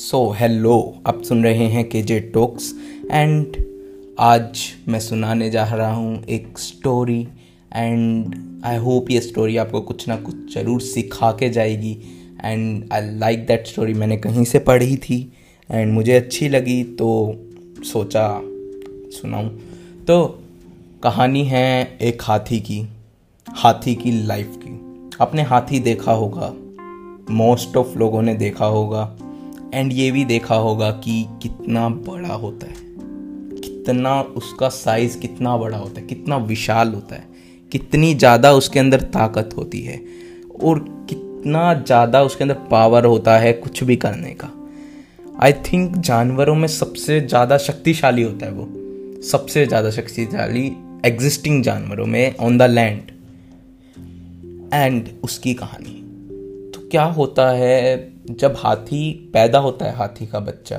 So hello आप सुन रहे हैं के जे टॉक्स एंड आज मैं सुनाने जा रहा हूँ एक स्टोरी एंड आई होप ये स्टोरी आपको कुछ ना कुछ ज़रूर सिखा के जाएगी and I like that story मैंने कहीं से पढ़ी थी एंड मुझे अच्छी लगी तो सोचा सुनाऊँ। तो कहानी है एक हाथी की हाथी की लाइफ की। आपने हाथी देखा होगा मोस्ट ऑफ़ लोगों ने देखा होगा। एंड ये भी देखा होगा कि कितना बड़ा होता है। कितना उसका साइज़ कितना बड़ा होता है, कितना विशाल होता है, कितनी ज़्यादा उसके अंदर ताकत होती है और कितना ज़्यादा उसके अंदर पावर होता है कुछ भी करने का। आई थिंक जानवरों में सबसे ज़्यादा शक्तिशाली होता है वो। सबसे ज़्यादा शक्तिशाली एग्जिस्टिंग जानवरों में ऑन द लैंड एंड उसकी कहानी। तो क्या होता है जब हाथी पैदा होता है, हाथी का बच्चा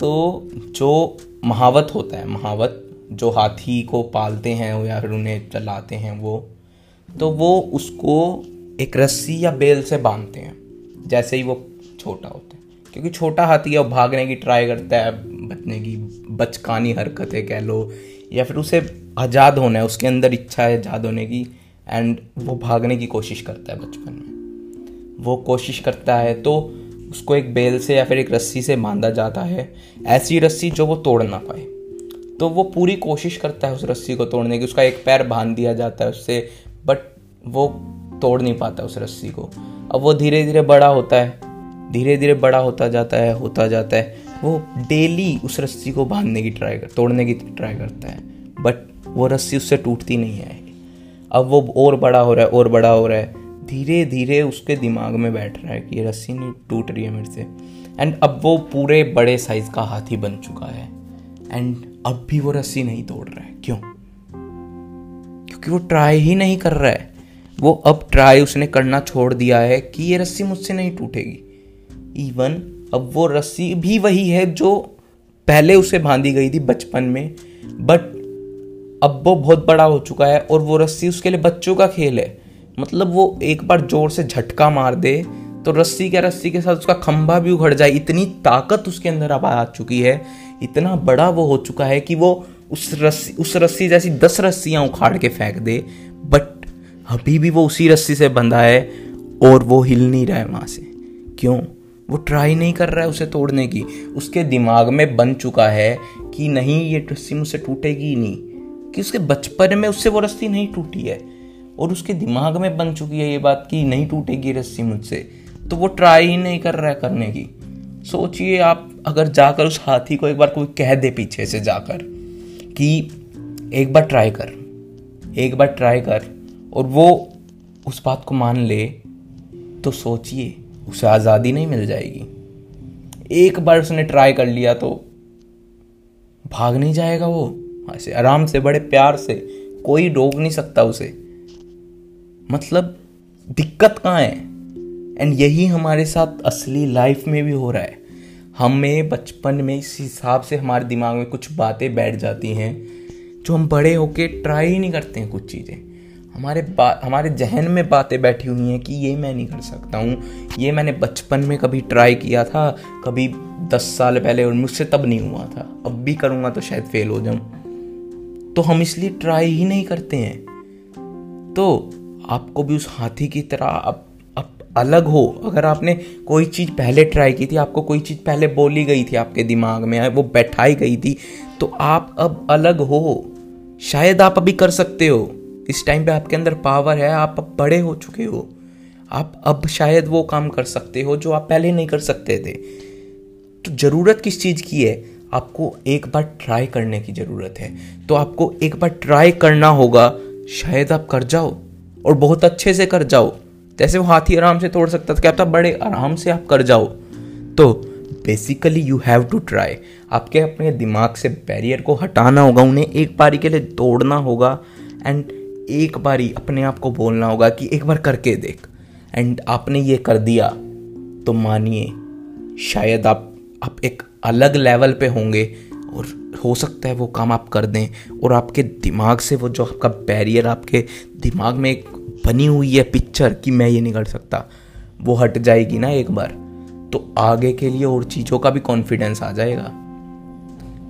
तो जो महावत होता है, महावत जो हाथी को पालते हैं या फिर उन्हें चलाते हैं वो तो वो उसको एक रस्सी या बेल से बांधते हैं, जैसे ही वो छोटा होता है। क्योंकि छोटा हाथी है वो भागने की ट्राई करता है, बचने की बचकानी हरकतें कह लो, या फिर उसे आज़ाद होना है, उसके अंदर इच्छा है आज़ाद होने की एंड वो भागने की कोशिश करता है बचपन में। वो कोशिश करता है तो उसको एक बेल से या फिर एक रस्सी से बांधा जाता है। ऐसी रस्सी जो वो तोड़ ना पाए। तो वो पूरी कोशिश करता है उस रस्सी को तोड़ने की, उसका एक पैर बाँध दिया जाता है उससे बट वो तोड़ नहीं पाता उस रस्सी को। अब वो धीरे धीरे बड़ा होता है धीरे धीरे बड़ा होता जाता है, होता जाता है। वो डेली उस रस्सी को बांधने की ट्राई कर, तोड़ने की ट्राई करता है बट वो रस्सी उससे टूटती नहीं है। अब वो और बड़ा हो रहा है, और बड़ा हो रहा है। धीरे धीरे उसके दिमाग में बैठ रहा है कि ये रस्सी नहीं टूट रही है मेरे से। एंड अब वो पूरे बड़े साइज़ का हाथी बन चुका है। एंड अब भी वो रस्सी नहीं तोड़ रहा है। क्यों? क्योंकि वो ट्राई ही नहीं कर रहा है। वो अब ट्राई उसने करना छोड़ दिया है कि ये रस्सी मुझसे नहीं टूटेगी। इवन अब वो रस्सी भी वही है जो पहले उसे बांधी गई थी बचपन में। बट अब वो बहुत बड़ा हो चुका है और वो रस्सी उसके लिए बच्चों का खेल है। मतलब वो एक बार ज़ोर से झटका मार दे तो रस्सी के रस्सी के साथ उसका खंभा भी उखड़ जाए। इतनी ताकत उसके अंदर अब आ चुकी है, इतना बड़ा वो हो चुका है कि वो उस रस्सी उस रस्सी जैसी दस रस्सियाँ उखाड़ के फेंक दे। बट अभी भी वो उसी रस्सी से बंधा है और वो हिल नहीं रहा है वहाँ से। क्यों? वो ट्राई नहीं कर रहा है उसे तोड़ने की। उसके दिमाग में बन चुका है कि नहीं, ये रस्सी मुझसे टूटेगी नहीं। कि उसके बचपन में उससे वो रस्सी नहीं टूटी है। और उसके दिमाग में बन चुकी है ये बात कि नहीं टूटेगी रस्सी मुझसे तो वो ट्राई ही नहीं कर रहा है करने की। सोचिए आप, अगर जाकर उस हाथी को एक बार कोई कह दे पीछे से जाकर कि एक बार ट्राई कर, एक बार ट्राई कर और वो उस बात को मान ले तो सोचिए उसे आज़ादी नहीं मिल जाएगी। एक बार उसने ट्राई कर लिया तो भाग नहीं जाएगा वो। ऐसे आराम से, बड़े प्यार से, कोई रोक नहीं सकता उसे। मतलब दिक्कत कहाँ है? एंड यही हमारे साथ असली लाइफ में भी हो रहा है। हमें बचपन में इस हिसाब से हमारे दिमाग में कुछ बातें बैठ जाती हैं जो हम बड़े होके ट्राई ही नहीं करते हैं कुछ चीज़ें। हमारे बा, हमारे जहन में बातें बैठी हुई हैं कि ये मैं नहीं कर सकता हूँ। ये मैंने बचपन में कभी ट्राई किया था, कभी दस साल पहले और मुझसे तब नहीं हुआ था। अब भी करूँगा तो शायद फेल हो जाऊँ। तो हम इसलिए ट्राई ही नहीं करते हैं। तो आपको भी उस हाथी की तरह अब अब अलग हो। अगर आपने कोई चीज़ पहले ट्राई की थी, आपको कोई चीज़ पहले बोली गई थी आपके दिमाग में, वो बैठाई गई थी तो आप अब अलग हो। शायद आप अभी कर सकते हो। इस टाइम पे आपके अंदर पावर है, आप अब बड़े हो चुके हो। आप अब शायद वो काम कर सकते हो जो आप पहले नहीं कर सकते थे। तो ज़रूरत किस चीज़ की है? आपको एक बार ट्राई करने की ज़रूरत है। तो आपको एक बार ट्राई करना होगा। शायद आप कर जाओ। और बहुत अच्छे से कर जाओ। जैसे वो हाथी आराम से तोड़ सकता था क्या बड़े आराम से आप कर जाओ। तो basically you have to try आपके अपने दिमाग से बैरियर को हटाना होगा, उन्हें एक बारी के लिए तोड़ना होगा एंड एक बारी अपने आप को बोलना होगा कि एक बार करके देख। एंड आपने ये कर दिया तो मानिए, शायद आप आप एक अलग लेवल पे होंगे और हो सकता है वो काम आप कर दें, और आपके दिमाग से वो जो आपका बैरियर आपके दिमाग में एक बनी हुई है पिक्चर कि मैं ये नहीं कर सकता, वो हट जाएगी ना एक बार। तो आगे के लिए और चीज़ों का भी कॉन्फिडेंस आ जाएगा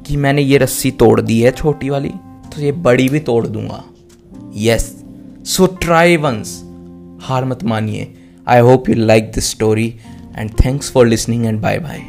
कि मैंने ये रस्सी तोड़ दी है छोटी वाली तो ये बड़ी भी तोड़ दूँगा। यस सो ट्राई वंस हार मत मानिए। I hope you like this story and thanks for listening and bye bye